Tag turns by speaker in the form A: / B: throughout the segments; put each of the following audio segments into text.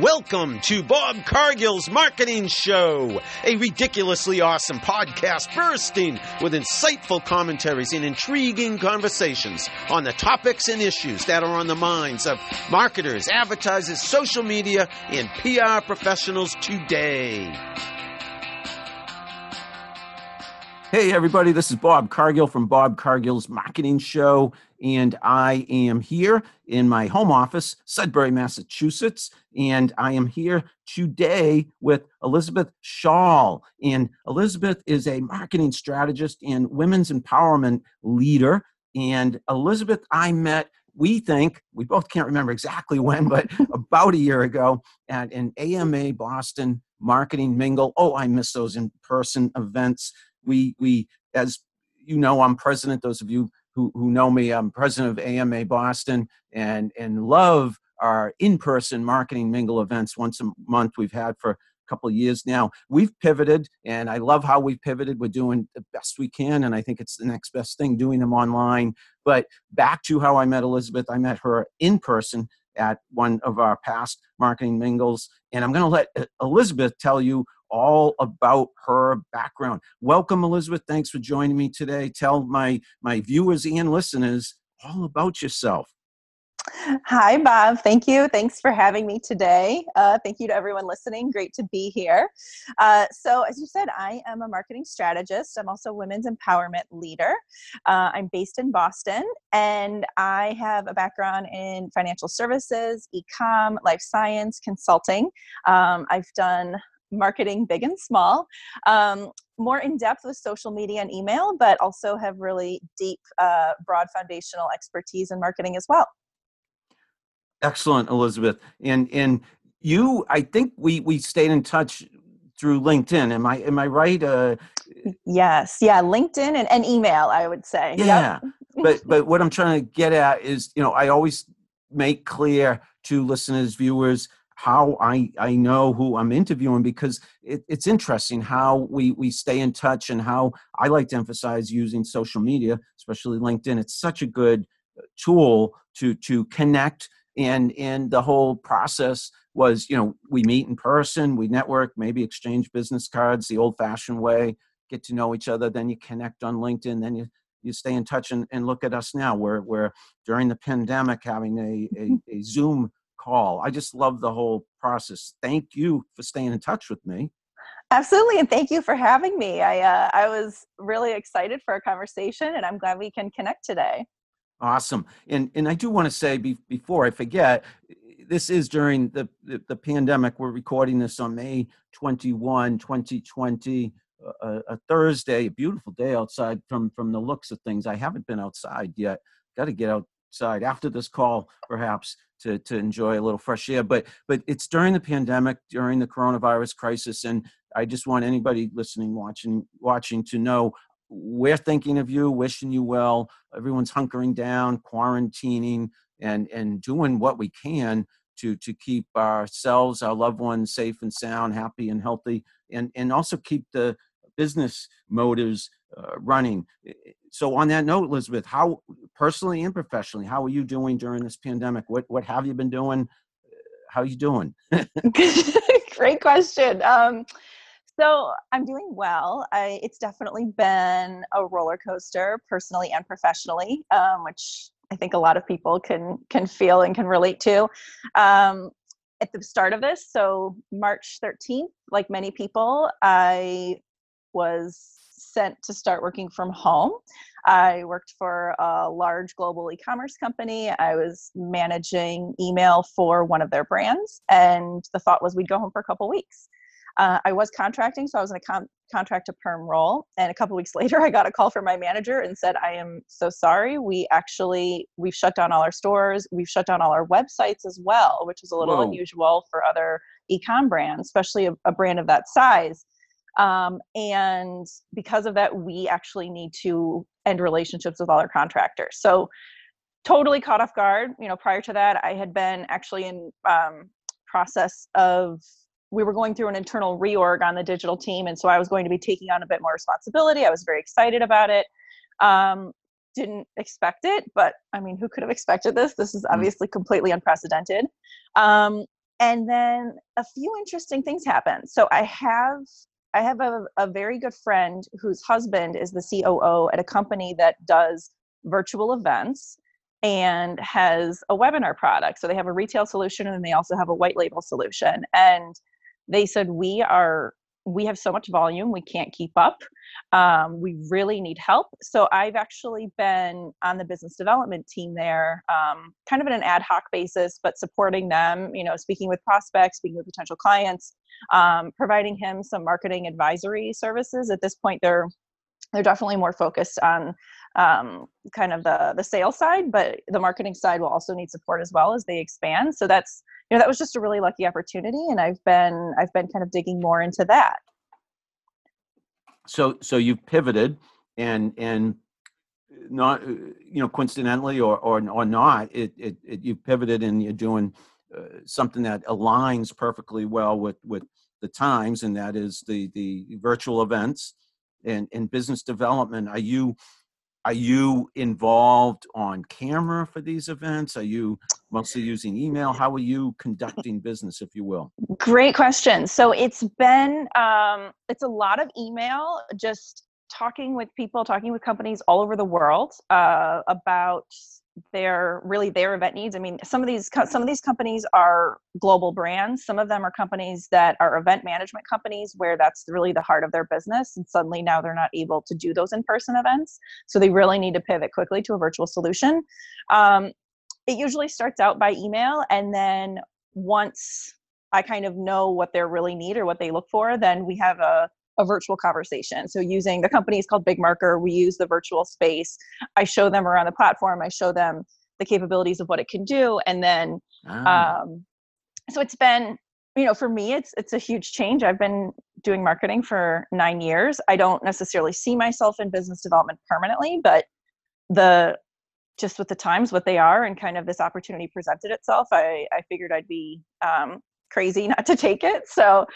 A: Welcome to Bob Cargill's Marketing Show, a ridiculously awesome podcast bursting with insightful commentaries and intriguing conversations on the topics and issues that are on the minds of marketers, advertisers, social media, and PR professionals today.
B: Hey, everybody, this is Bob Cargill from Bob Cargill's Marketing Show, and I am here in my home office, Sudbury, Massachusetts, and I am here today with Elizabeth Schaul. And Elizabeth is a marketing strategist and women's empowerment leader. And Elizabeth, I met we think we both can't remember exactly when, but about a year ago at an AMA Boston marketing mingle. Oh, I miss those in person events we we as you know i'm president those of you who, who know me i'm president of ama boston and and love our in-person marketing mingle events once a month. We've had for a couple of years now. We've pivoted and i love how we've pivoted. We're doing the best we can and i think it's the next best thing doing them online. But back to how i met elizabeth i met her in person at one of our past marketing mingles and i'm going to let uh, elizabeth tell you all about her background. Welcome, Elizabeth. Thanks for joining me today. Tell my, my viewers and listeners all about yourself.
C: Hi, Bob. Thank you. Thanks for having me today. Uh, thank you to everyone listening. Great to be here. Uh, so, as you said, I am a marketing strategist. I'm also a women's empowerment leader. Uh, I'm based in Boston, and I have a background in financial services, e-com, life science, consulting. Um, I've done marketing big and small. Um, more in depth with social media and email, but also have really deep, uh, broad foundational expertise in marketing as well.
B: Excellent, Elizabeth. And and you, I think we we stayed in touch through LinkedIn. Am I am I right? Uh,
C: yes, yeah, LinkedIn and, and email. I would say.
B: Yeah, yep. but but what I'm trying to get at is, you know, I always make clear to listeners, viewers, how I, I know who I'm interviewing because it, it's interesting how we, we stay in touch and how I like to emphasize using social media, especially LinkedIn. It's such a good uh, tool to to connect and and the whole process was you know we meet in person we network maybe exchange business cards the old fashioned way get to know each other then you connect on linkedin then you you stay in touch and, and look at us now we're, we're during the pandemic having a, a, a zoom call. I just love the whole process. Thank you for staying in touch with me.
C: Absolutely, and thank you for having me. I uh, I was really excited for our conversation, and I'm glad we can connect today.
B: Awesome, and and I do want to say be, before I forget, this is during the, the, the pandemic. We're recording this on May 21, 2020, a, a Thursday. A beautiful day outside. From from the looks of things, I haven't been outside yet. Got to get outside after this call, perhaps to to enjoy a little fresh air. But but it's during the pandemic, during the coronavirus crisis, and I just want anybody listening, watching, watching to know we're thinking of you, wishing you well. Everyone's hunkering down, quarantining, and and doing what we can to to keep ourselves, our loved ones safe and sound, happy and healthy, and and also keep the business motives uh, running. So, on that note, Elizabeth, how personally and professionally, how are you doing during this pandemic? What what have you been doing? How are you doing?
C: Great question. Um, so I'm doing well. I, it's definitely been a roller coaster, personally and professionally, um, which I think a lot of people can can feel and can relate to. Um, at the start of this, so March 13th, like many people, I was sent to start working from home. I worked for a large global e commerce company. I was managing email for one of their brands, and the thought was we'd go home for a couple weeks. Uh, I was contracting, so I was in a con- contract to perm role. And a couple weeks later, I got a call from my manager and said, "I am so sorry. We actually we've shut down all our stores. We've shut down all our websites as well, which is a little Whoa. unusual for other e-com brands, especially a, a brand of that size." Um, and because of that, we actually need to end relationships with all our contractors. So totally caught off guard. You know, prior to that, I had been actually in um, process of we were going through an internal reorg on the digital team, and so I was going to be taking on a bit more responsibility. I was very excited about it. Um, didn't expect it, but I mean, who could have expected this? This is mm. obviously completely unprecedented. Um, and then a few interesting things happened. So I have I have a, a very good friend whose husband is the COO at a company that does virtual events and has a webinar product. So they have a retail solution and they also have a white label solution. And they said, We are we have so much volume we can't keep up um, we really need help. So i've actually been on the business development team there um, kind of in an ad hoc basis but supporting them you know speaking with prospects speaking with potential clients um, providing him some marketing advisory services. At this point they're they're definitely more focused on um, kind of the the sales side but the marketing side will also need support as well as they expand. So that's you know that was just a really lucky opportunity and i've been i've been kind of digging more into that.
B: So so you've pivoted and and not you know coincidentally or or, or not it, it, it you've pivoted and you're doing uh, something that aligns perfectly well with with the times and that is the the virtual events and and business development. Are you are you involved on camera for these events? Are you mostly using email? How are you conducting business if you will?
C: Great question. So it's been um, it's a lot of email just talking with people talking with companies all over the world uh, about their really their event needs. I mean, some of these some of these companies are global brands. Some of them are companies that are event management companies where that's really the heart of their business. And suddenly now they're not able to do those in person events, so they really need to pivot quickly to a virtual solution. Um, it usually starts out by email, and then once I kind of know what they really need or what they look for, then we have a a virtual conversation. So using the company is called Big Marker. We use the virtual space. I show them around the platform. I show them the capabilities of what it can do, and then ah. um, so it's been you know for me it's it's a huge change. I've been doing marketing for nine years. I don't necessarily see myself in business development permanently, but the just with the times what they are and kind of this opportunity presented itself i i figured i'd be um, crazy not to take it. So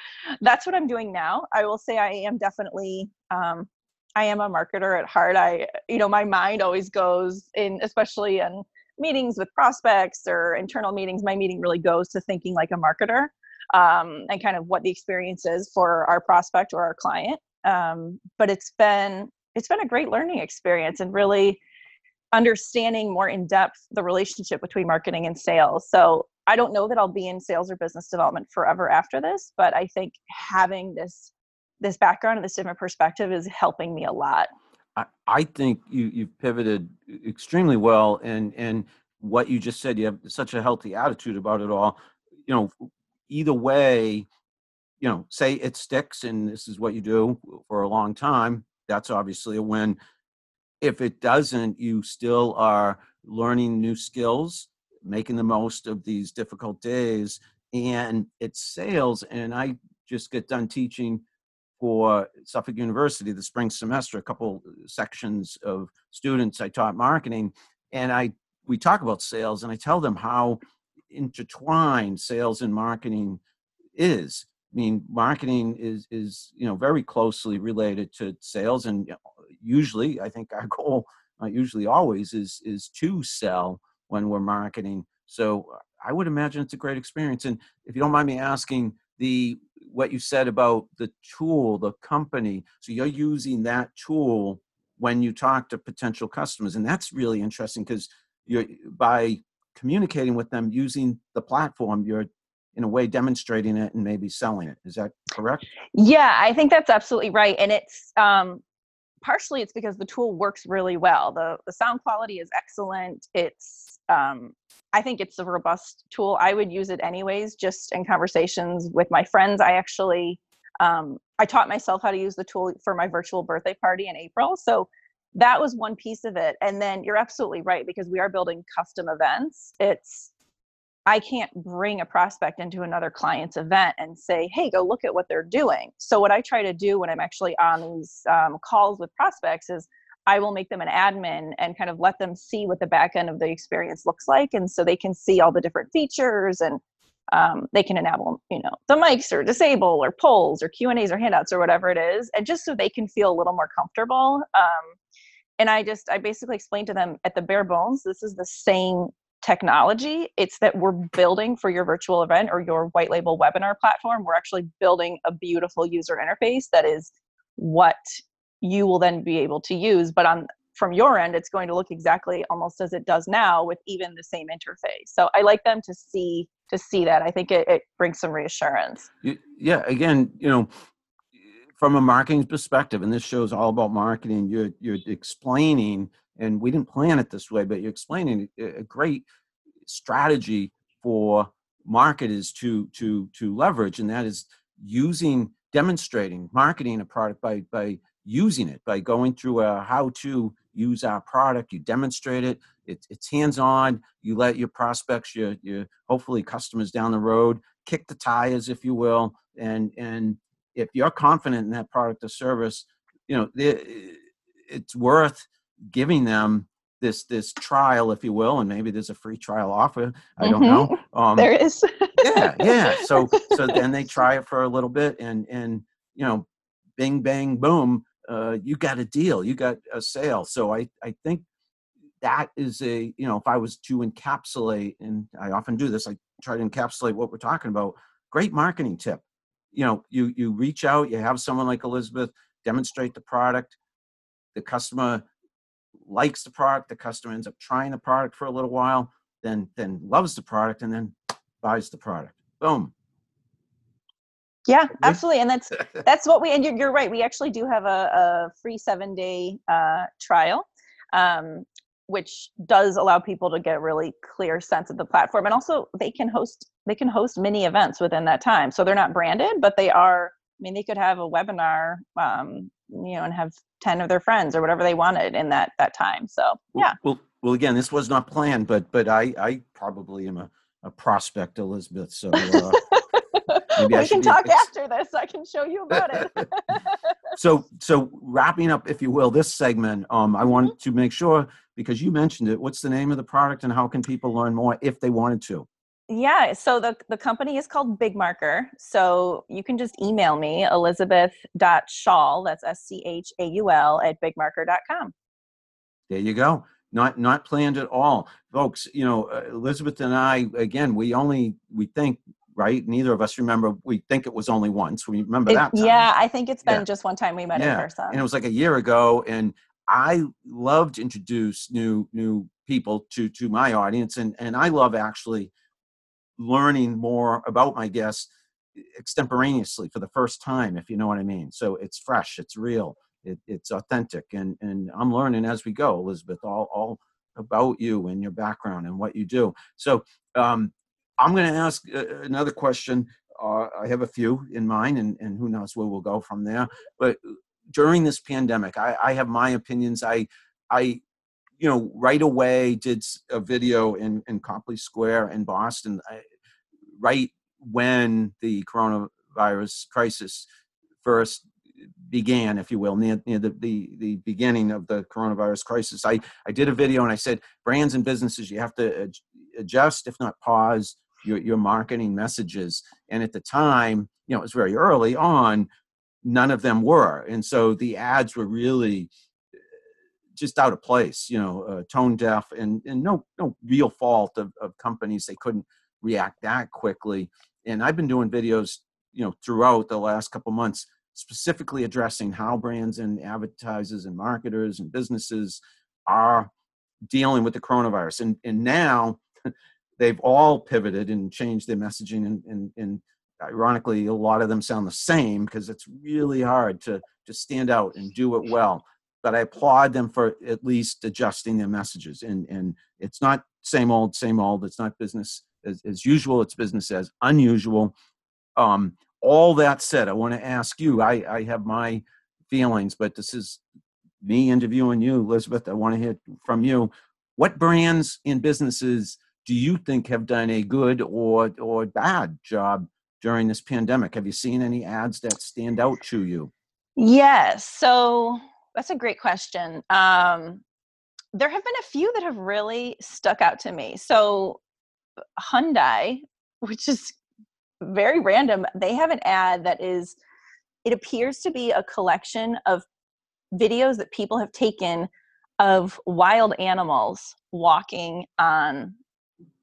C: that's what I'm doing now. I will say I am definitely um, I am a marketer at heart. I you know my mind always goes in especially in meetings with prospects or internal meetings. My meeting really goes to thinking like a marketer um, and kind of what the experience is for our prospect or our client. Um, but it's been it's been a great learning experience and really understanding more in depth the relationship between marketing and sales. So I don't know that I'll be in sales or business development forever after this, but I think having this this background and this different perspective is helping me a lot.
B: I, I think you you've pivoted extremely well and and what you just said, you have such a healthy attitude about it all. You know, either way, you know, say it sticks and this is what you do for a long time, that's obviously a win. If it doesn't, you still are learning new skills making the most of these difficult days and it's sales and i just get done teaching for suffolk university the spring semester a couple sections of students i taught marketing and i we talk about sales and i tell them how intertwined sales and marketing is. I mean marketing is is you know very closely related to sales and usually i think our goal uh, usually always is is to sell when we're marketing. So I would imagine it's a great experience. And if you don't mind me asking, the what you said about the tool, the company, so you're using that tool when you talk to potential customers, and that's really interesting because you're by communicating with them using the platform, you're in a way demonstrating it and maybe selling it. Is that correct?
C: Yeah, I think that's absolutely right. And it's um, partially it's because the tool works really well. The the sound quality is excellent. It's um, I think it's a robust tool. I would use it anyways, just in conversations with my friends. I actually um, I taught myself how to use the tool for my virtual birthday party in April. So that was one piece of it. And then you're absolutely right because we are building custom events. It's I can't bring a prospect into another client's event and say, hey, go look at what they're doing. So, what I try to do when I'm actually on these um, calls with prospects is I will make them an admin and kind of let them see what the back end of the experience looks like. And so they can see all the different features and um, they can enable, you know, the mics or disable or polls or Q and A's or handouts or whatever it is. And just so they can feel a little more comfortable. Um, and I just, I basically explained to them at the bare bones, this is the same technology. It's that we're building for your virtual event or your white label webinar platform. We're actually building a beautiful user interface that is what you will then be able to use. But on from your end, it's going to look exactly almost as it does now with even the same interface. So I like them to see to see that. I think it, it brings some reassurance.
B: Yeah, again, you know, from a marketing perspective, and this show is all about marketing, you're you're explaining, and we didn't plan it this way, but you're explaining a great strategy for marketers to to to leverage, and that is using demonstrating marketing a product by by using it by going through a how to use our product you demonstrate it, it it's hands-on you let your prospects your your hopefully customers down the road kick the tires if you will and and if you're confident in that product or service, you know, it's worth giving them this this trial, if you will, and maybe there's a free trial offer. I mm-hmm. don't know.
C: Mm-hmm. Um, there is.
B: yeah, yeah. So so then they try it for a little bit, and and you know, bing bang boom, uh, you got a deal, you got a sale. So I I think that is a you know if I was to encapsulate, and I often do this, I try to encapsulate what we're talking about. Great marketing tip you know you you reach out you have someone like elizabeth demonstrate the product the customer likes the product the customer ends up trying the product for a little while then then loves the product and then buys the product boom
C: yeah absolutely and that's that's what we and you're, you're right we actually do have a, a free seven day uh, trial um, which does allow people to get a really clear sense of the platform and also they can host they can host mini events within that time so they're not branded but they are i mean they could have a webinar um, you know and have 10 of their friends or whatever they wanted in that that time so yeah.
B: well well again this was not planned but but i i probably am a, a prospect elizabeth so uh,
C: we can talk after this i can show you about it
B: so so wrapping up if you will this segment um i wanted mm-hmm. to make sure because you mentioned it what's the name of the product and how can people learn more if they wanted to
C: yeah, so the, the company is called Big Marker. So you can just email me, elizabeth.schaul, that's S C H A U L, at bigmarker.com.
B: There you go. Not not planned at all, folks. You know, uh, Elizabeth and I, again, we only we think right. Neither of us remember. We think it was only once. We remember
C: it,
B: that. Time.
C: Yeah, I think it's been yeah. just one time we met yeah. in person,
B: and it was like a year ago. And I love to introduce new new people to to my audience, and and I love actually learning more about my guests extemporaneously for the first time, if you know what I mean. So it's fresh, it's real, it, it's authentic, and and I'm learning as we go, Elizabeth, all all about you and your background and what you do. So um, I'm going to ask uh, another question. Uh, I have a few in mind, and, and who knows where we'll go from there. But during this pandemic, I, I have my opinions. I I you know, right away did a video in, in Copley Square in Boston, right when the coronavirus crisis first began, if you will, near, near the, the, the beginning of the coronavirus crisis. I, I did a video and I said, brands and businesses, you have to adjust, if not pause, your, your marketing messages. And at the time, you know, it was very early on, none of them were. And so the ads were really just out of place, you know, uh, tone deaf, and and no no real fault of, of companies. They couldn't react that quickly. And I've been doing videos, you know, throughout the last couple months, specifically addressing how brands and advertisers and marketers and businesses are dealing with the coronavirus. And and now they've all pivoted and changed their messaging and and, and ironically a lot of them sound the same because it's really hard to to stand out and do it well but I applaud them for at least adjusting their messages. And and it's not same old, same old. It's not business as, as usual. It's business as unusual. Um, all that said, I want to ask you. I I have my feelings, but this is me interviewing you, Elizabeth. I want to hear from you. What brands and businesses do you think have done a good or or bad job during this pandemic? Have you seen any ads that stand out to you?
C: Yes. So that's a great question. Um, there have been a few that have really stuck out to me. So Hyundai, which is very random, they have an ad that is it appears to be a collection of videos that people have taken of wild animals walking on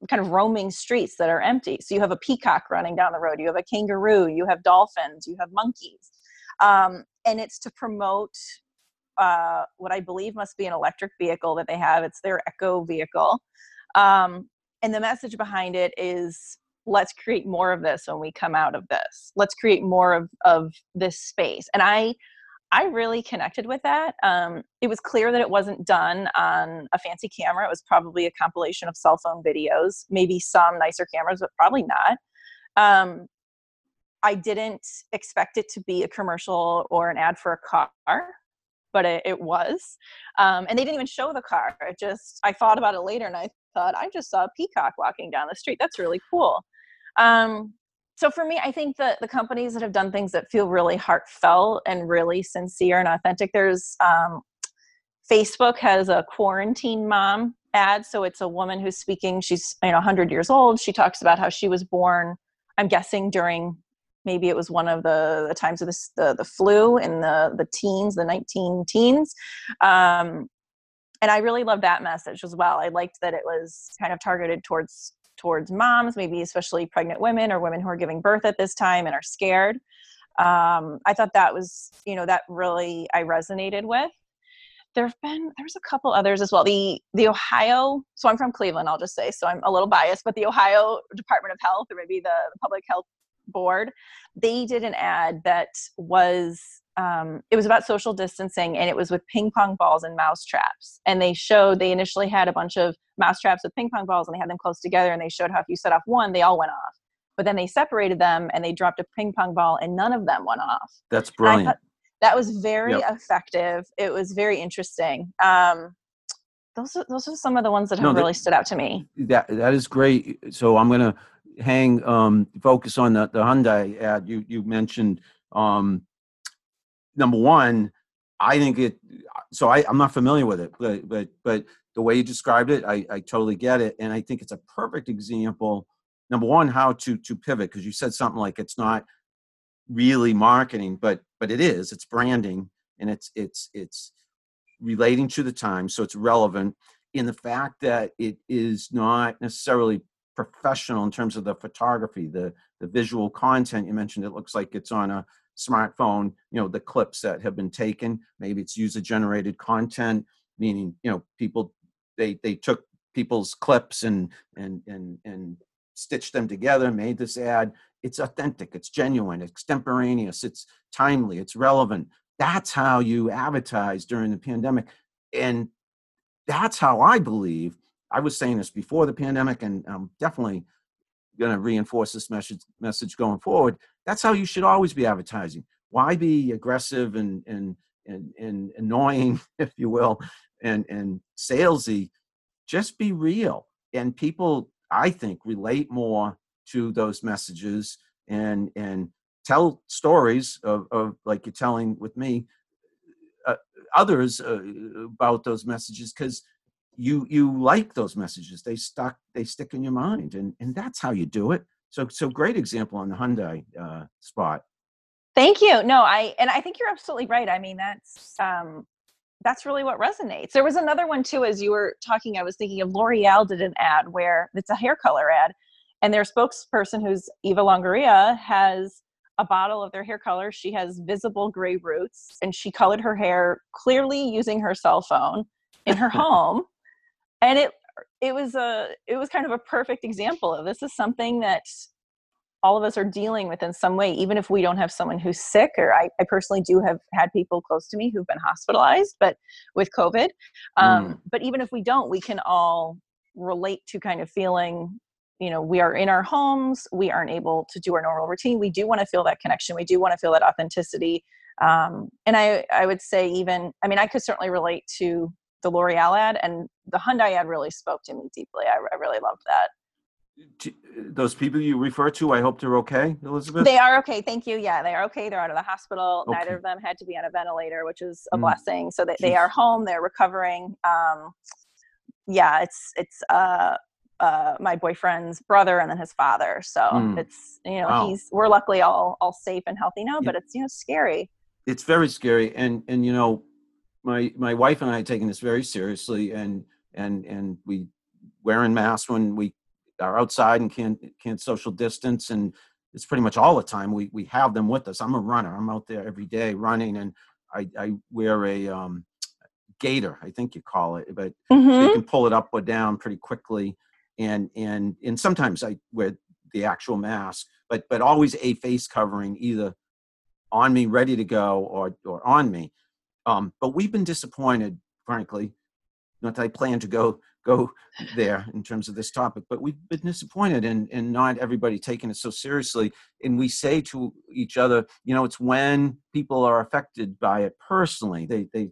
C: kind of roaming streets that are empty. So you have a peacock running down the road, you have a kangaroo, you have dolphins, you have monkeys. Um, and it's to promote uh, what I believe must be an electric vehicle that they have. It's their eco vehicle. Um, and the message behind it is let's create more of this when we come out of this. Let's create more of, of this space. And I I really connected with that. Um, it was clear that it wasn't done on a fancy camera. It was probably a compilation of cell phone videos, maybe some nicer cameras, but probably not. Um, I didn't expect it to be a commercial or an ad for a car, but it, it was. Um, and they didn't even show the car. It just, I thought about it later and I thought, I just saw a peacock walking down the street. That's really cool. Um, so for me, I think that the companies that have done things that feel really heartfelt and really sincere and authentic, there's um, Facebook has a quarantine mom ad. So it's a woman who's speaking. She's you know 100 years old. She talks about how she was born. I'm guessing during maybe it was one of the, the times of the the flu in the the teens, the 19 teens. Um, and I really loved that message as well. I liked that it was kind of targeted towards towards moms, maybe especially pregnant women or women who are giving birth at this time and are scared. Um, I thought that was, you know, that really I resonated with. There have been there's a couple others as well. The the Ohio, so I'm from Cleveland, I'll just say, so I'm a little biased, but the Ohio Department of Health or maybe the Public Health Board, they did an ad that was um, it was about social distancing and it was with ping pong balls and mouse traps. And they showed they initially had a bunch of mouse traps with ping pong balls and they had them close together and they showed how if you set off one they all went off. But then they separated them and they dropped a ping pong ball and none of them went off.
B: That's brilliant.
C: that was very yep. effective. It was very interesting. Um, those are, those are some of the ones that have no, really stood out to me.
B: that that is great. So i'm gonna hang um, focus on the, the hyundai ad you you mentioned. Um, number one, I think it. So I, I'm not familiar with it, but but but the way you described it, I, I totally get it, and I think it's a perfect example. Number one, how to to pivot because you said something like it's not really marketing, but but it is. It's branding, and it's it's it's relating to the time, so it's relevant in the fact that it is not necessarily professional in terms of the photography, the the visual content you mentioned. It looks like it's on a smartphone, you know, the clips that have been taken. Maybe it's user generated content, meaning, you know, people they they took people's clips and and and and stitched them together, made this ad. It's authentic, it's genuine, it's extemporaneous, it's timely, it's relevant. That's how you advertise during the pandemic. And that's how I believe I was saying this before the pandemic, and I'm definitely going to reinforce this message message going forward that's how you should always be advertising. Why be aggressive and and and, and annoying if you will and and salesy? Just be real. And people i think relate more to those messages and and tell stories of, of like you're telling with me uh, others uh, about those messages because you you like those messages. They stuck they stick in your mind and and that's how you do it so so great example on the hyundai uh, spot.
C: Thank you. No i and i think you're absolutely right. I mean that's um that's really what resonates. There was another one too as you were talking i was thinking of l'oreal did an ad where it's a hair color ad and their spokesperson who's eva longoria has a bottle of their hair color. She has visible gray roots and she colored her hair clearly using her cell phone in her home and it it was a it was kind of a perfect example of this is something that all of us are dealing with in some way even if we don't have someone who's sick or i, I personally do have had people close to me who've been hospitalized but with covid um, mm. but even if we don't we can all relate to kind of feeling you know we are in our homes we aren't able to do our normal routine we do want to feel that connection we do want to feel that authenticity um, and i i would say even i mean i could certainly relate to the L'Oreal ad, and the Hyundai ad really spoke to me deeply. I, I really loved that.
B: Those people you refer to, I hope they're okay, Elizabeth.
C: They are okay. Thank you. Yeah, they are okay. They're out of the hospital. Okay. Neither of them had to be on a ventilator, which is a mm. blessing. So they, they are home. They're recovering. Um, yeah, it's it's uh, uh, my boyfriend's brother and then his father. So mm. it's you know wow. he's we're luckily all all safe and healthy now, but it's you know scary.
B: It's very scary, and and you know my my wife and I are taking this very seriously, and and and we wearing masks when we are outside and can't can't social distance and it's pretty much all the time we we have them with us. I'm a runner. I'm out there every day running and i i wear a um gaiter i think you call it but
C: Mhm.
B: so you can pull it up or down pretty quickly and and and sometimes i wear the actual mask but but always a face covering either on me ready to go or or on me. Um but we've been disappointed frankly not that i plan to go go there in terms of this topic but we've been disappointed in in not everybody taking it so seriously. And we say to each other you know it's when people are affected by it personally they they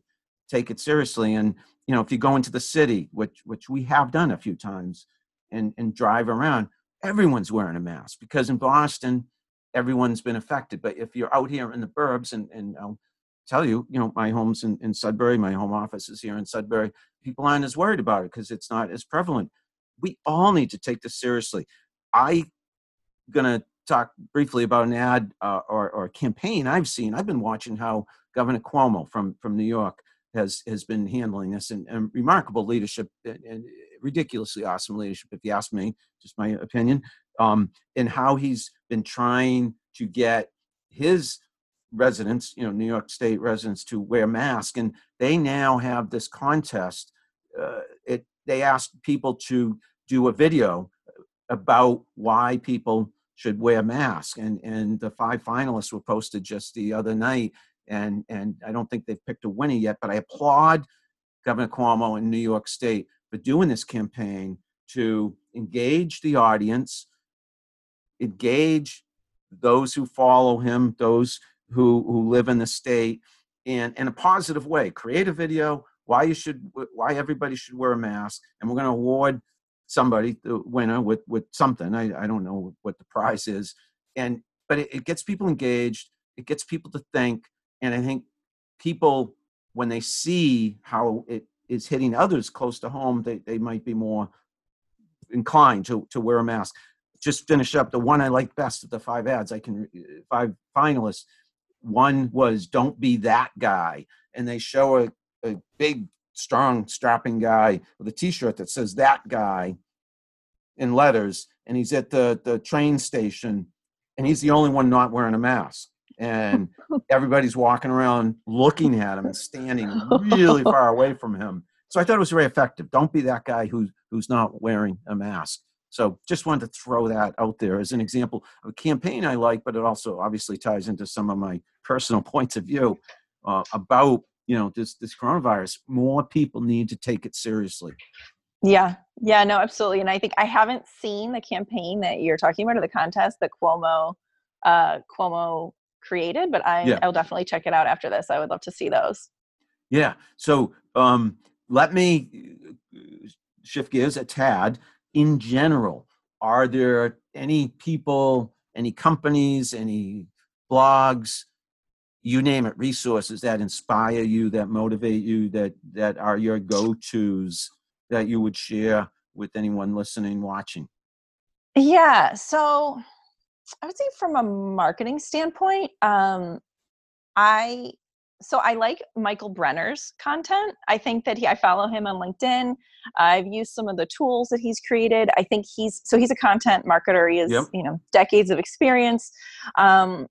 B: take it seriously. And you know if you go into the city which which we have done a few times and and drive around everyone's wearing a mask because in boston everyone's been affected. But if you're out here in the burbs and and i'll tell you you know my home's in, in sudbury my home office is here in sudbury people aren't as worried about it because it's not as prevalent. We all need to take this seriously. I'm gonna talk briefly about an ad uh, or, or campaign i've seen. I've been watching how governor cuomo from from new york has has been handling this and, and remarkable leadership and, and ridiculously awesome leadership if you ask me just my opinion um, and how he's been trying to get his residents you know new york state residents to wear masks and they now have this contest uh, it they asked people to do a video about why people should wear masks and and the five finalists were posted just the other night and and I don't think they've picked a winner yet but I applaud Governor Cuomo in New York State for doing this campaign to engage the audience engage those who follow him those who who live in the state in in a positive way. Create a video why you should why everybody should wear a mask and we're going to award somebody the winner with with something. I, I don't know what the prize is. And but it, it gets people engaged it gets people to think and i think people when they see how it is hitting others close to home they, they might be more inclined to, to wear a mask. Just finish up the one i like best of the five ads. I can uh, five finalists one was don't be that guy. And they show a, a big strong strapping guy with a t-shirt that says that guy in letters and he's at the the train station and he's the only one not wearing a mask. And everybody's walking around looking at him and standing really far away from him. So i thought it was very effective. Don't be that guy who's who's not wearing a mask so just wanted to throw that out there as an example of a campaign i like but it also obviously ties into some of my personal points of view uh, about you know this this coronavirus more people need to take it seriously
C: Yeah, yeah, no, absolutely. And I think I haven't seen the campaign that you're talking about or the contest that Cuomo uh, Cuomo created, but I
B: Yeah.
C: I'll definitely check it out after this. I would love to see those.
B: Yeah. So um, let me shift gears a tad. In general, are there any people, any companies, any blogs, you name it, resources that inspire you, that motivate you, that that are your go-tos that you would share with anyone listening, watching?
C: Yeah, so I would say from a marketing standpoint, um, I so I like Michael Brenner's content. I think that he I follow him on LinkedIn. I've used some of the tools that he's created. I think he's so he's a content marketer. He has
B: Yep.
C: you know decades of experience. Um,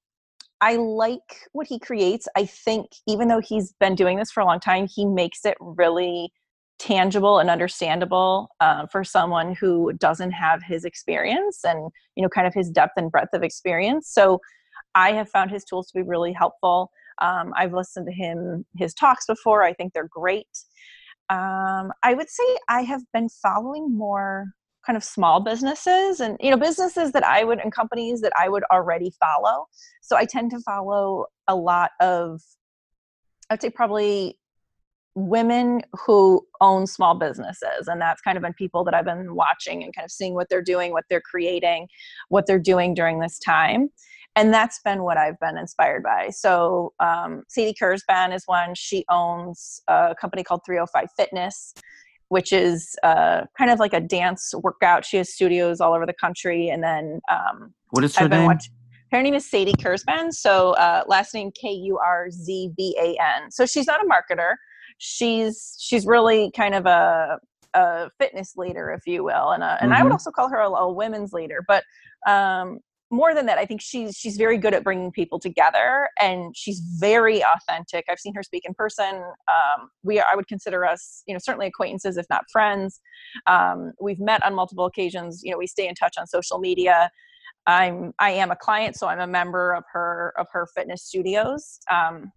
C: I like what he creates. I think even though he's been doing this for a long time, he makes it really tangible and understandable uh, for someone who doesn't have his experience and you know kind of his depth and breadth of experience. So I have found his tools to be really helpful. Um, I've listened to him his talks before. I think they're great. Um, I would say I have been following more kind of small businesses and you know businesses that I would and companies that I would already follow. So I tend to follow a lot of I'd say probably women who own small businesses and that's kind of been people that I've been watching and kind of seeing what they're doing, what they're creating, what they're doing during this time. And that's been what I've been inspired by. So um, Sadie Kurzban is one. She owns a company called 305 Fitness, which is uh, kind of like a dance workout. She has studios all over the country. And then um,
B: What is her
C: I've
B: name?
C: watching. Her name is Sadie Kurzban. So uh, last name K U R Z B A N. So she's not a marketer. She's she's really kind of a a fitness leader, if you will, and a, and mm-hmm. I would mm-hmm. also call her a, a women's leader. But um, more than that, I think she's she's very good at bringing people together, and she's very authentic. I've seen her speak in person. Um, we I would consider us, you know, certainly acquaintances, if not friends. Um, we've met on multiple occasions. You know, we stay in touch on social media. I'm I am a client, so I'm a member of her of her fitness studios. Um,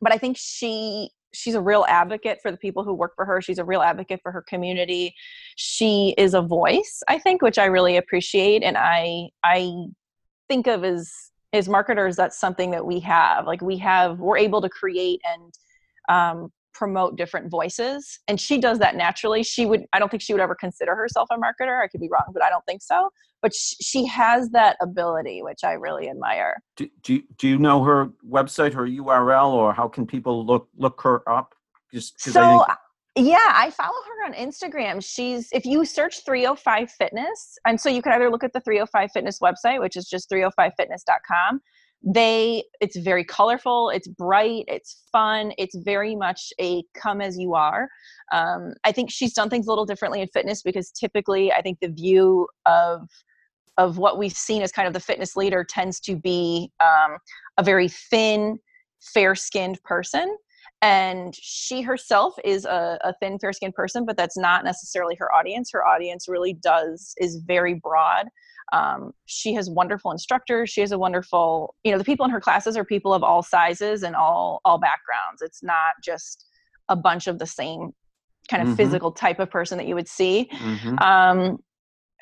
C: but I think she she's a real advocate for the people who work for her she's a real advocate for her community she is a voice i think which i really appreciate and i i think of as as marketers that's something that we have. Like we have we're able to create and um, promote different voices and she does that naturally. She would i don't think she would ever consider herself a marketer. I could be wrong but i don't think so. But sh- she has that ability which i really admire.
B: Do, do, do you know her website her url or how can people look look her up?
C: Just so I think- yeah i follow her on instagram. She's if you search 305 fitness and so you can either look at the 305 fitness website which is just 305fitness.com they it's very colorful it's bright it's fun it's very much a come as you are. Um, i think she's done things a little differently in fitness because typically i think the view of of what we've seen as kind of the fitness leader tends to be um, a very thin fair skinned person and she herself is a, a thin fair skinned person but that's not necessarily her audience. Her audience really does is very broad. Um, she has wonderful instructors. She has a wonderful you know the people in her classes are people of all sizes and all all backgrounds. It's not just a bunch of the same kind of mm-hmm. physical type of person that you would see. Mm-hmm. um,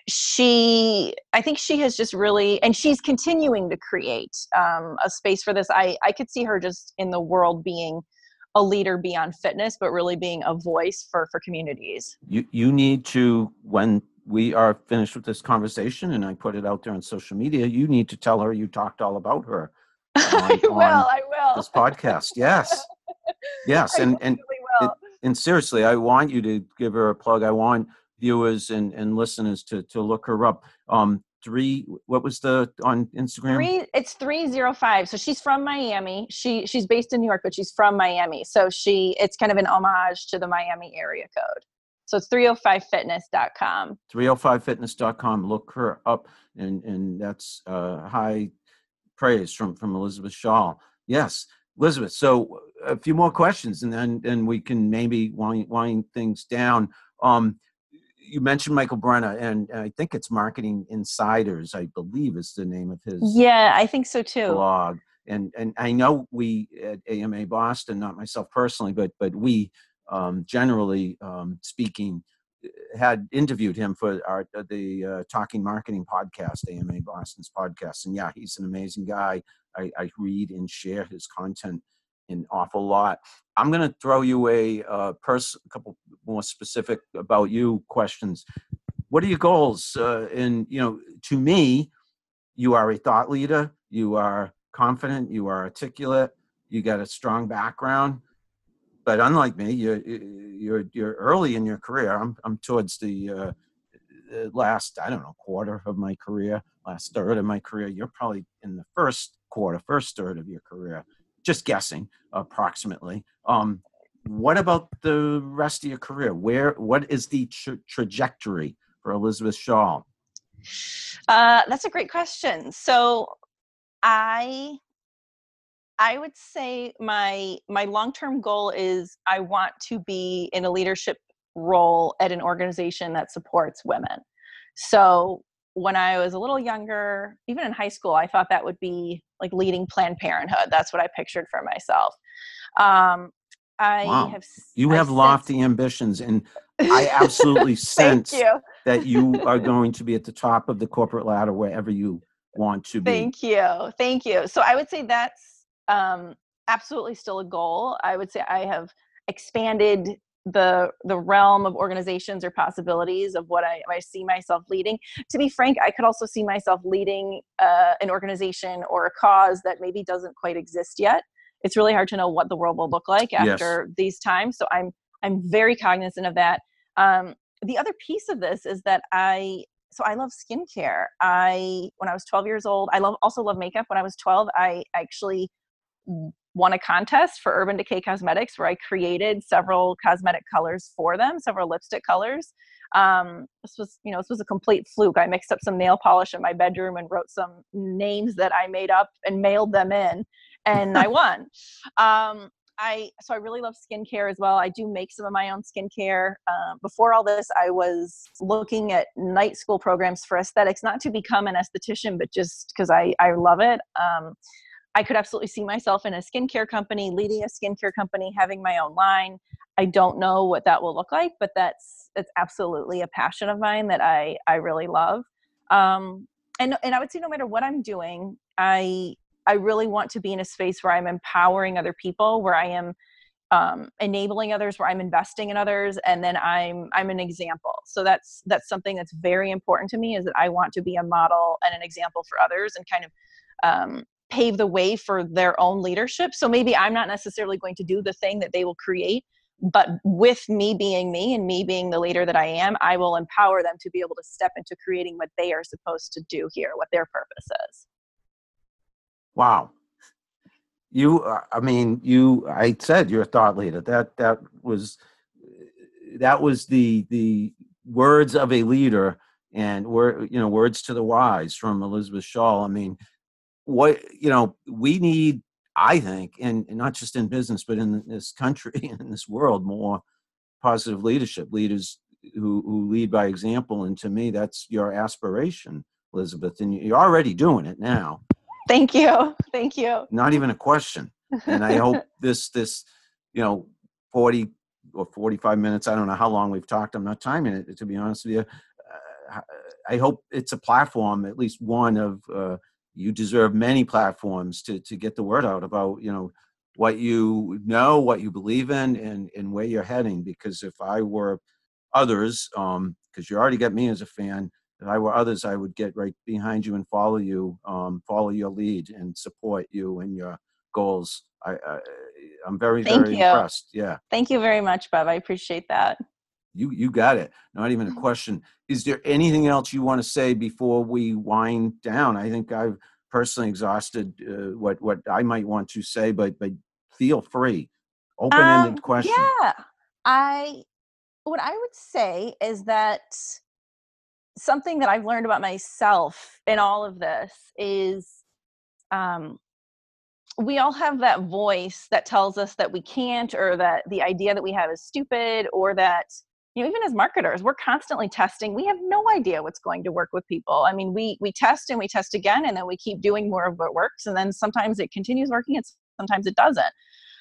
C: she i think she has just really and she's continuing to create um, a space for this. I i could see her just in the world being a leader beyond fitness but really being a voice for for communities
B: you you need to when we are finished with this conversation and I put it out there on social media, you need to tell her you talked all about her.
C: I will. I will.
B: This podcast, yes, yes, and and it, and seriously, I want you to give her a plug. I want viewers and and listeners to to look her up. Um, three. What was the on Instagram?
C: Three. It's three zero five. So she's from Miami. She she's based in New York, but she's from Miami. So she it's kind of an homage to the Miami area code. So it's 305fitness.com.
B: 305fitness.com. Look her up. And, and that's uh, high praise from, from Elizabeth Schaul. Yes. Elizabeth, so a few more questions and then and we can maybe wind, wind things down. Um, you mentioned Michael Brenner, and I think it's Marketing Insiders, I believe is the name of his.
C: Yeah, I think so too.
B: Blog, and and I know we at AMA Boston, not myself personally, but but we um, generally um, speaking, had interviewed him for our, uh, the uh, Talking Marketing podcast, AMA Boston's podcast. And yeah, he's an amazing guy. I, I read and share his content an awful lot. I'm going to throw you a uh, pers- a couple more specific about you questions. What are your goals? Uh, and you know, to me, you are a thought leader. You are confident. You are articulate. You got a strong background but unlike me, you're you're you're early in your career. I'm I'm towards the uh, last I don't know quarter of my career, last third of my career. You're probably in the first quarter, first third of your career. Just guessing, approximately. Um, what about the rest of your career? Where what is the tra- trajectory for Elizabeth Schaul?
C: Uh, that's a great question. So I I would say my my long-term goal is I want to be in a leadership role at an organization that supports women. So when I was a little younger, even in high school, I thought that would be like leading Planned Parenthood. That's what I pictured for myself. Um, I
B: wow. have. You have lofty ambitions, and I absolutely sense you. that you are going to be at the top of the corporate ladder wherever you want to be.
C: Thank you, thank you. So I would say that's um, absolutely still a goal. I would say I have expanded the the realm of organizations or possibilities of what I, I see myself leading. To be frank, I could also see myself leading uh, an organization or a cause that maybe doesn't quite exist yet. It's really hard to know what the world will look like after yes. these times. So I'm I'm very cognizant of that. Um, the other piece of this is that I so I love skincare. I when I was 12 years old, I love also love makeup. When I was 12, I actually won a contest for Urban Decay Cosmetics where I created several cosmetic colors for them, several lipstick colors. Um, this was, you know, this was a complete fluke. I mixed up some nail polish in my bedroom and wrote some names that I made up and mailed them in, and I won. Um, I so I really love skincare as well. I do make some of my own skincare. Uh, before all this, I was looking at night school programs for aesthetics, not to become an esthetician, but just because I I love it. Um, I could absolutely see myself in a skincare company, leading a skincare company, having my own line. I don't know what that will look like, but that's it's absolutely a passion of mine that I I really love. Um, and and I would say no matter what I'm doing, I I really want to be in a space where I'm empowering other people, where I am um, enabling others, where I'm investing in others, and then I'm I'm an example. So that's that's something that's very important to me is that I want to be a model and an example for others, and kind of um, pave the way for their own leadership. So maybe I'm not necessarily going to do the thing that they will create, but with me being me and me being the leader that I am, I will empower them to be able to step into creating what they are supposed to do here, what their purpose is.
B: Wow. You, uh, I mean, you. I said you're a thought leader. That that was that was the the words of a leader and word you know words to the wise from Elizabeth Schaul. I mean, what you know we need i think and, not just in business but in this country in this world more positive leadership leaders who, who lead by example and to me that's your aspiration elizabeth and you're already doing it now.
C: Thank you. Thank you.
B: Not even a question. And i hope this this you know 40 or 45 minutes i don't know how long we've talked i'm not timing it to be honest with you uh, i hope it's a platform at least one of uh, you deserve many platforms to to get the word out about you know what you know what you believe in and and where you're heading because if i were others um because you already got me as a fan if i were others i would get right behind you and follow you um follow your lead and support you and your goals. I, I i'm very
C: Thank
B: very
C: you.
B: impressed. Yeah.
C: Thank you very much bob i appreciate that
B: you you got it. Not even a mm-hmm. question. Is there anything else you want to say before we wind down? I think i've personally exhausted uh, what what i might want to say but but feel free. Open-ended um, question.
C: yeah. I what i would say is that something that i've learned about myself in all of this is um we all have that voice that tells us that we can't or that the idea that we have is stupid or that you know even as marketers we're constantly testing we have no idea what's going to work with people. I mean we we test and we test again and then we keep doing more of what works and then sometimes it continues working and sometimes it doesn't.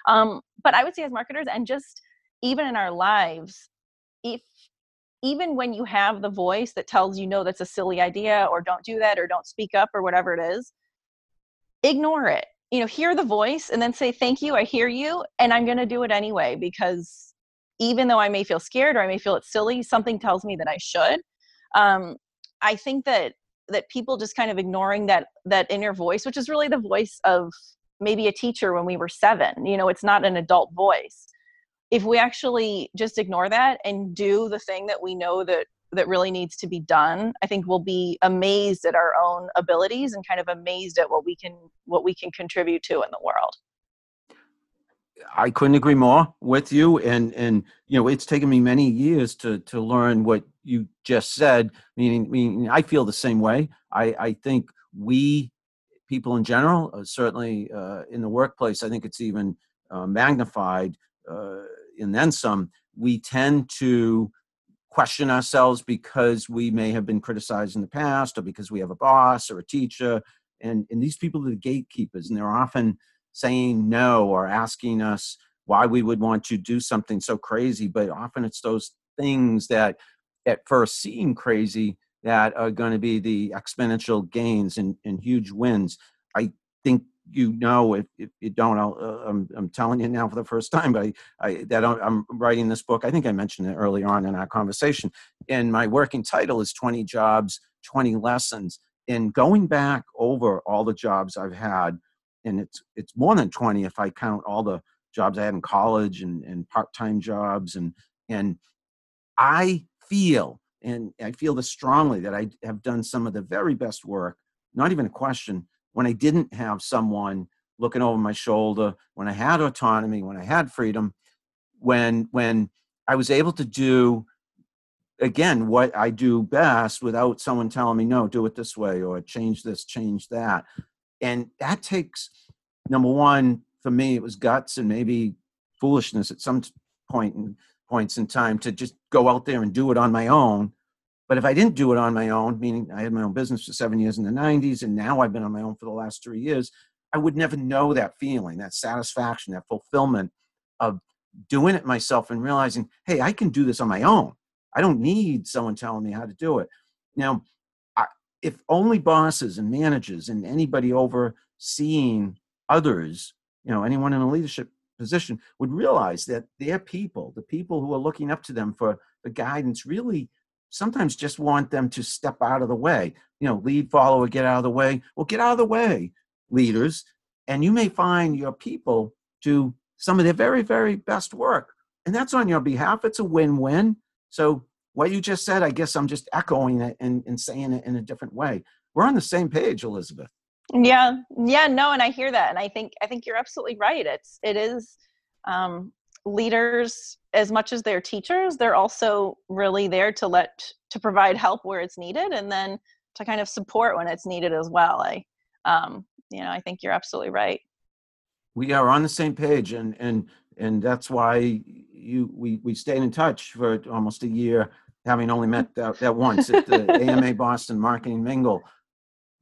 C: Um, but i would say as marketers and just even in our lives if even when you have the voice that tells you no that's a silly idea or don't do that or don't speak up or whatever it is ignore it. You know hear the voice and then say thank you i hear you and i'm going to do it anyway because even though I may feel scared or I may feel it's silly, something tells me that I should. Um, I think that that people just kind of ignoring that that inner voice, which is really the voice of maybe a teacher when we were seven. You know, it's not an adult voice. If we actually just ignore that and do the thing that we know that that really needs to be done, I think we'll be amazed at our own abilities and kind of amazed at what we can what we can contribute to in the world.
B: I couldn't agree more with you. And and you know, it's taken me many years to to learn what you just said. Meaning, meaning I feel the same way. I I think we people in general, uh, certainly uh, in the workplace, I think it's even uh, magnified uh, and then some. We tend to question ourselves because we may have been criticized in the past, or because we have a boss or a teacher, and and these people are the gatekeepers, and they're often saying no or asking us why we would want to do something so crazy but often it's those things that at first seem crazy that are going to be the exponential gains and, and huge wins. I think you know if, if you don't I'll, uh, I'm, I'm telling you now for the first time but I, I that i'm writing this book i think i mentioned it earlier on in our conversation and my working title is 20 jobs 20 lessons and going back over all the jobs i've had and it's it's more than 20 if I count all the jobs I had in college and, and part-time jobs and and I feel and I feel this strongly that I have done some of the very best work, not even a question, when I didn't have someone looking over my shoulder, when I had autonomy, when I had freedom, when when I was able to do again what I do best without someone telling me no, do it this way or change this, change that. And that takes number one for me it was guts and maybe foolishness at some point in points in time to just go out there and do it on my own. But if I didn't do it on my own, meaning I had my own business for seven years in the 90s, and now I've been on my own for the last three years, I would never know that feeling, that satisfaction, that fulfillment of doing it myself and realizing, hey, I can do this on my own. I don't need someone telling me how to do it. Now, if only bosses and managers and anybody overseeing others, you know, anyone in a leadership position would realize that their people, the people who are looking up to them for the guidance, really sometimes just want them to step out of the way. You know, lead, follow, or get out of the way. Well, get out of the way, leaders, and you may find your people do some of their very, very best work. And that's on your behalf. It's a win win. So, what you just said, I guess I'm just echoing it and, and saying it in a different way. We're on the same page, Elizabeth.
C: Yeah, yeah, no, and I hear that, and I think I think you're absolutely right. It's it is um, leaders as much as they're teachers, they're also really there to let to provide help where it's needed, and then to kind of support when it's needed as well. I, um, you know, I think you're absolutely right.
B: We are on the same page, and and and that's why you we we stayed in touch for almost a year, having only met that, that once at the AMA Boston Marketing Mingle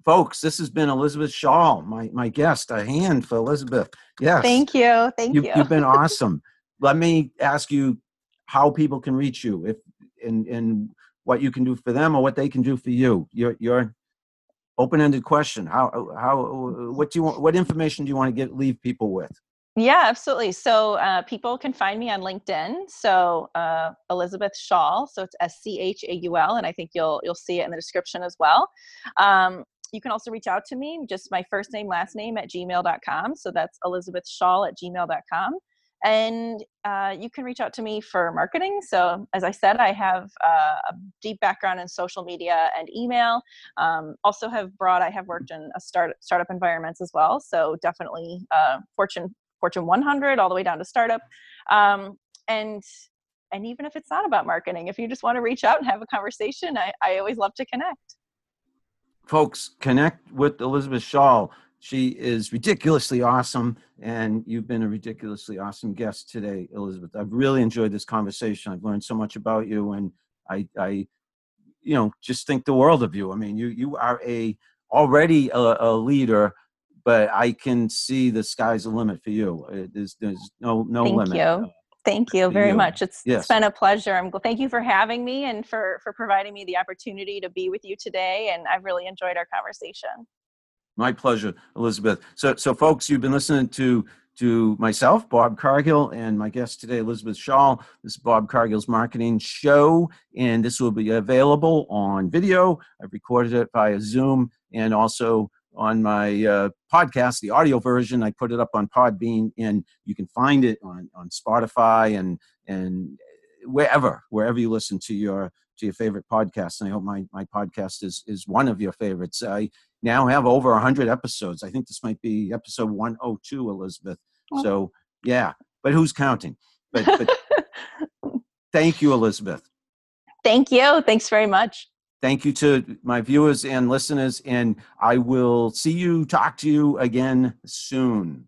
B: folks, this has been Elizabeth Schaul, my, my guest. A hand for Elizabeth. Yes.
C: Thank you. Thank you.
B: you. You've been awesome. Let me ask you how people can reach you if and and what you can do for them or what they can do for you. Your your open-ended question. How how what do you want what information do you want to get leave people with?
C: Yeah, absolutely. So uh, people can find me on LinkedIn. So uh, Elizabeth Schaul. So it's S C H A U L, and I think you'll you'll see it in the description as well. Um, you can also reach out to me, just my first name, last name at gmail.com. So that's Elizabeth Schaul at gmail.com. And uh, you can reach out to me for marketing. So, as I said, I have uh, a deep background in social media and email. Um, also, have broad. I have worked in a start startup environments as well. So, definitely uh, Fortune Fortune 100 all the way down to startup. Um, and and even if it's not about marketing, if you just want to reach out and have a conversation, I, I always love to connect
B: folks, connect with Elizabeth Schaul. She is ridiculously awesome, and you've been a ridiculously awesome guest today, Elizabeth. I've really enjoyed this conversation. I've learned so much about you, and I, I you know, just think the world of you. I mean, you you are a already a, a leader, but I can see the sky's the limit for you. Uh, there's there's no no
C: Thank
B: limit.
C: Uh, thank you. Thank you very you. much. It's, yes. it's been a pleasure. I'm thank you for having me and for for providing me the opportunity to be with you today. And I've really enjoyed our conversation.
B: My pleasure, Elizabeth. So so folks, you've been listening to to myself, Bob Cargill, and my guest today, Elizabeth Schaul. This is Bob Cargill's marketing show, and this will be available on video. I've recorded it via Zoom and also on my uh, podcast, the audio version. I put it up on Podbean, and you can find it on, on Spotify and and wherever wherever you listen to your to your favorite podcast. And I hope my my podcast is is one of your favorites. I now have over hundred episodes. I think this might be episode one oh two, Elizabeth. So yeah, but who's counting? But, but thank you, Elizabeth.
C: Thank you. Thanks very much.
B: Thank you to my viewers and listeners, and I will see you, talk to you again soon.